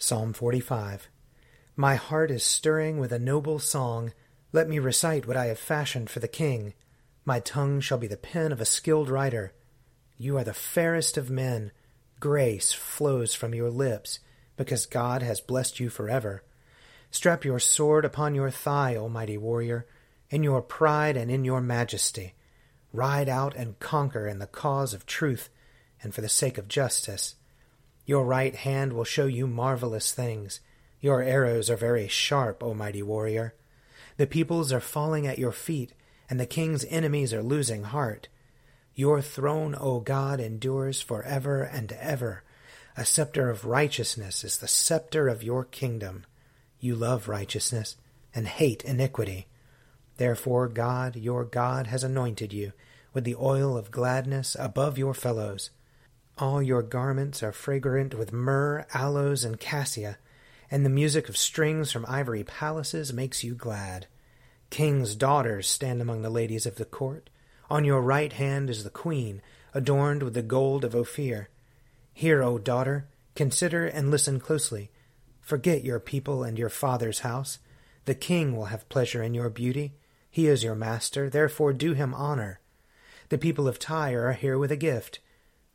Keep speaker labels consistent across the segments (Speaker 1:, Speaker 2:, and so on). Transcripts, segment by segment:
Speaker 1: Psalm 45 My heart is stirring with a noble song. Let me recite what I have fashioned for the king. My tongue shall be the pen of a skilled writer. You are the fairest of men. Grace flows from your lips, because God has blessed you forever. Strap your sword upon your thigh, O mighty warrior, in your pride and in your majesty. Ride out and conquer in the cause of truth and for the sake of justice. Your right hand will show you marvelous things. Your arrows are very sharp, O mighty warrior. The peoples are falling at your feet, and the king's enemies are losing heart. Your throne, O God, endures for ever and ever. A scepter of righteousness is the scepter of your kingdom. You love righteousness and hate iniquity. Therefore God, your God, has anointed you with the oil of gladness above your fellows. All your garments are fragrant with myrrh, aloes, and cassia, and the music of strings from ivory palaces makes you glad. King's daughters stand among the ladies of the court. On your right hand is the queen, adorned with the gold of Ophir. Hear, O daughter, consider and listen closely. Forget your people and your father's house. The king will have pleasure in your beauty. He is your master, therefore do him honor. The people of Tyre are here with a gift.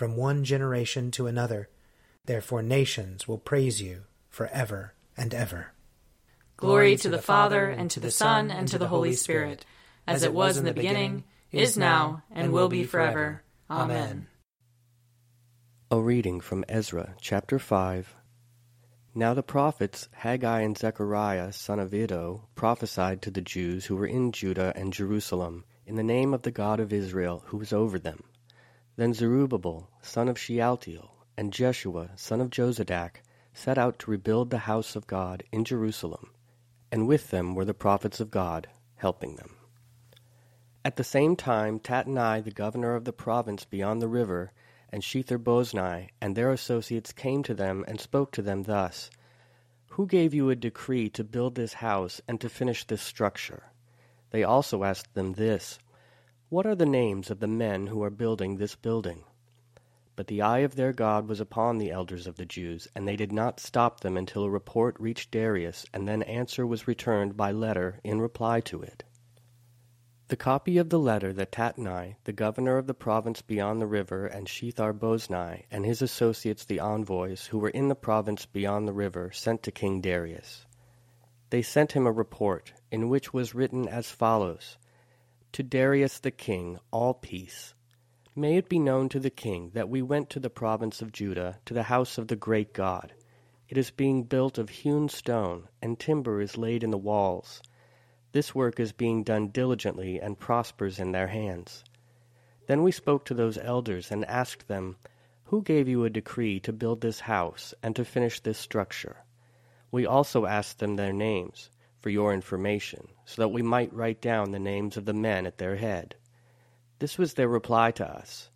Speaker 1: from one generation to another. Therefore nations will praise you for ever and ever.
Speaker 2: Glory to the Father, and to the Son, and to the Holy Spirit, as it was in the beginning, is now, and will be forever. Amen.
Speaker 3: A reading from Ezra chapter 5. Now the prophets Haggai and Zechariah, son of Iddo, prophesied to the Jews who were in Judah and Jerusalem, in the name of the God of Israel, who was over them then Zerubbabel, son of Shealtiel, and Jeshua, son of Jozadak, set out to rebuild the house of God in Jerusalem, and with them were the prophets of God, helping them. At the same time, Tatnai, the governor of the province beyond the river, and Shethar-boznai and their associates came to them and spoke to them thus, Who gave you a decree to build this house and to finish this structure? They also asked them this, what are the names of the men who are building this building? But the eye of their God was upon the elders of the Jews, and they did not stop them until a report reached Darius, and then answer was returned by letter in reply to it. The copy of the letter that Tatnai, the governor of the province beyond the river, and Shethar Boznai, and his associates the envoys, who were in the province beyond the river, sent to King Darius. They sent him a report, in which was written as follows To Darius the king, all peace. May it be known to the king that we went to the province of Judah, to the house of the great God. It is being built of hewn stone, and timber is laid in the walls. This work is being done diligently and prospers in their hands. Then we spoke to those elders and asked them, Who gave you a decree to build this house and to finish this structure? We also asked them their names, for your information, so that we might write down the names of the men at their head. This was their reply to us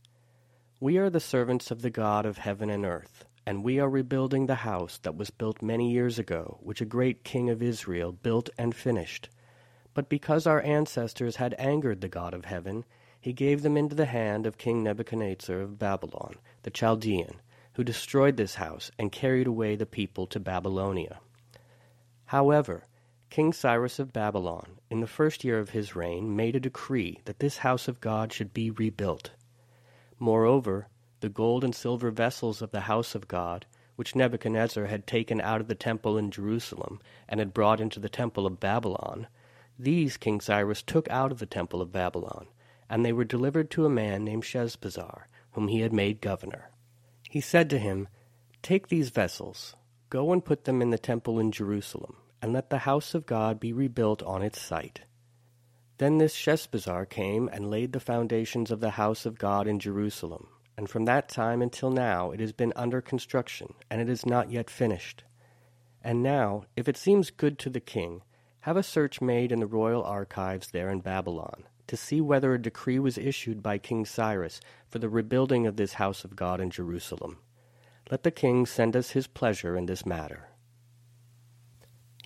Speaker 3: We are the servants of the God of heaven and earth, and we are rebuilding the house that was built many years ago, which a great king of Israel built and finished. But because our ancestors had angered the God of heaven, he gave them into the hand of King Nebuchadnezzar of Babylon, the Chaldean, who destroyed this house and carried away the people to Babylonia. However, King Cyrus of Babylon, in the first year of his reign, made a decree that this house of God should be rebuilt. Moreover, the gold and silver vessels of the house of God, which Nebuchadnezzar had taken out of the temple in Jerusalem and had brought into the temple of Babylon, these King Cyrus took out of the temple of Babylon, and they were delivered to a man named Sheshbazzar, whom he had made governor. He said to him, Take these vessels, go and put them in the temple in Jerusalem, and let the house of God be rebuilt on its site. Then this Sheshbazzar came and laid the foundations of the house of God in Jerusalem, and from that time until now it has been under construction, and it is not yet finished. And now, if it seems good to the king, have a search made in the royal archives there in Babylon, to see whether a decree was issued by King Cyrus for the rebuilding of this house of God in Jerusalem. Let the king send us his pleasure in this matter.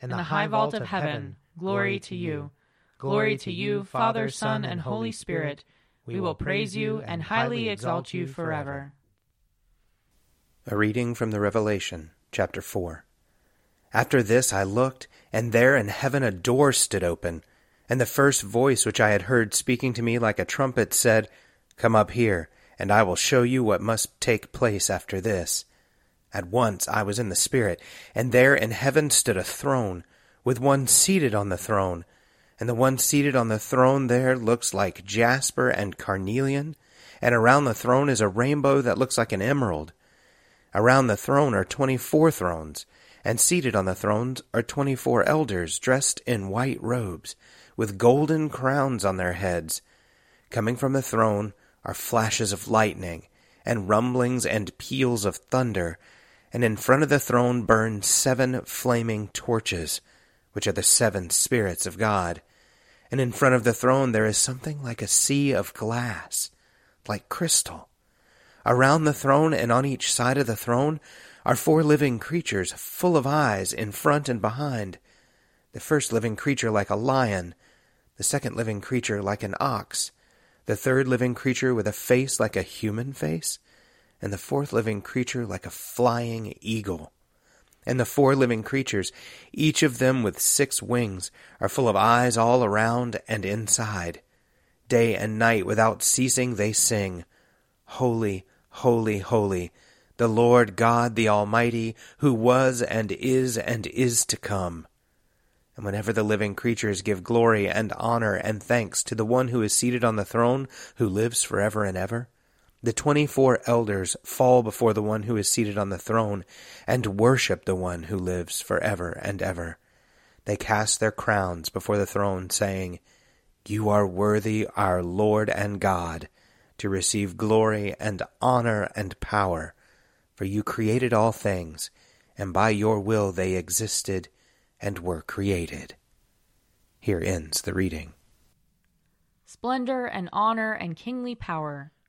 Speaker 4: In the high vault of heaven, glory to you. Glory to you, Father, Son, and Holy Spirit. We will praise you and highly exalt you forever.
Speaker 1: A reading from the Revelation, chapter 4. After this I looked, and there in heaven a door stood open. And the first voice which I had heard speaking to me like a trumpet said, Come up here, and I will show you what must take place after this. At once I was in the Spirit, and there in heaven stood a throne, with one seated on the throne. And the one seated on the throne there looks like jasper and carnelian, and around the throne is a rainbow that looks like an emerald. Around the throne are twenty four thrones and seated on the thrones are twenty four elders dressed in white robes, with golden crowns on their heads. Coming from the throne are flashes of lightning, and rumblings and peals of thunder, and in front of the throne burn seven flaming torches, which are the seven spirits of God. And in front of the throne there is something like a sea of glass, like crystal. Around the throne and on each side of the throne are four living creatures full of eyes in front and behind. The first living creature like a lion, the second living creature like an ox, the third living creature with a face like a human face, and the fourth living creature like a flying eagle. And the four living creatures, each of them with six wings, are full of eyes all around and inside. Day and night without ceasing they sing, Holy, holy, holy the Lord God the Almighty, who was and is and is to come. And whenever the living creatures give glory and honor and thanks to the one who is seated on the throne, who lives forever and ever, the twenty four elders fall before the one who is seated on the throne and worship the one who lives forever and ever. They cast their crowns before the throne, saying, You are worthy, our Lord and God, to receive glory and honor and power for you created all things, and by your will they existed and were created. Here ends the reading.
Speaker 2: Splendor and honor and kingly power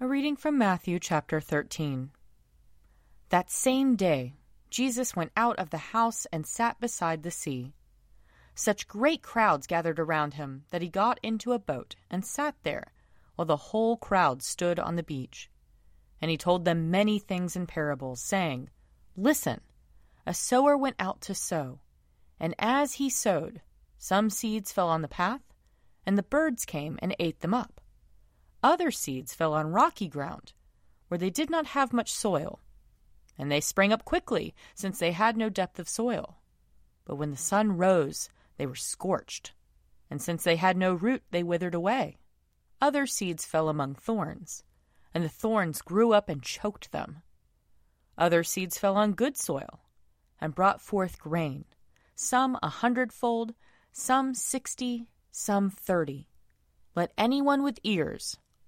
Speaker 2: A reading from Matthew chapter 13. That same day, Jesus went out of the house and sat beside the sea. Such great crowds gathered around him that he got into a boat and sat there, while the whole crowd stood on the beach. And he told them many things in parables, saying, Listen, a sower went out to sow, and as he sowed, some seeds fell on the path, and the birds came and ate them up. Other seeds fell on rocky ground, where they did not have much soil, and they sprang up quickly, since they had no depth of soil. But when the sun rose, they were scorched, and since they had no root, they withered away. Other seeds fell among thorns, and the thorns grew up and choked them. Other seeds fell on good soil, and brought forth grain, some a hundredfold, some sixty, some thirty. Let anyone with ears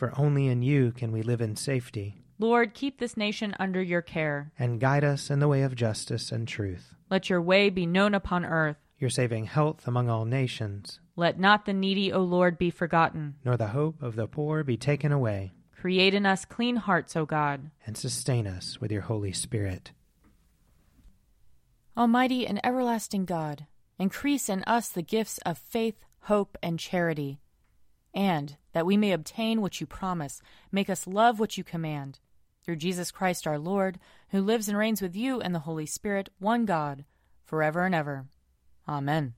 Speaker 1: For only in you can we live in safety.
Speaker 2: Lord, keep this nation under your care.
Speaker 1: And guide us in the way of justice and truth.
Speaker 2: Let your way be known upon earth.
Speaker 1: Your saving health among all nations.
Speaker 2: Let not the needy, O Lord, be forgotten.
Speaker 1: Nor the hope of the poor be taken away.
Speaker 2: Create in us clean hearts, O God.
Speaker 1: And sustain us with your Holy Spirit.
Speaker 2: Almighty and everlasting God, increase in us the gifts of faith, hope, and charity, and that we may obtain what you promise, make us love what you command. Through Jesus Christ our Lord, who lives and reigns with you and the Holy Spirit, one God, forever and ever. Amen.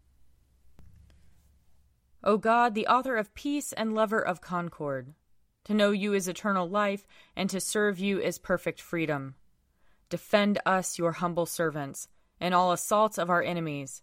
Speaker 2: O God, the author of peace and lover of concord, to know you is eternal life, and to serve you is perfect freedom. Defend us, your humble servants in all assaults of our enemies,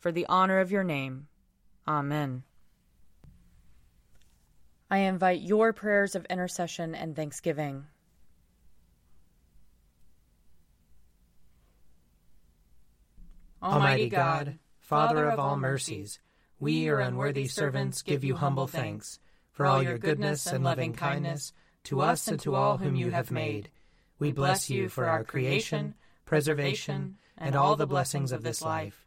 Speaker 2: For the honor of your name. Amen. I invite your prayers of intercession and thanksgiving.
Speaker 4: Almighty God, Father of all mercies, we, your unworthy servants, give you humble thanks for all your goodness and loving kindness to us and to all whom you have made we bless you for our creation, preservation, and all the blessings of this life,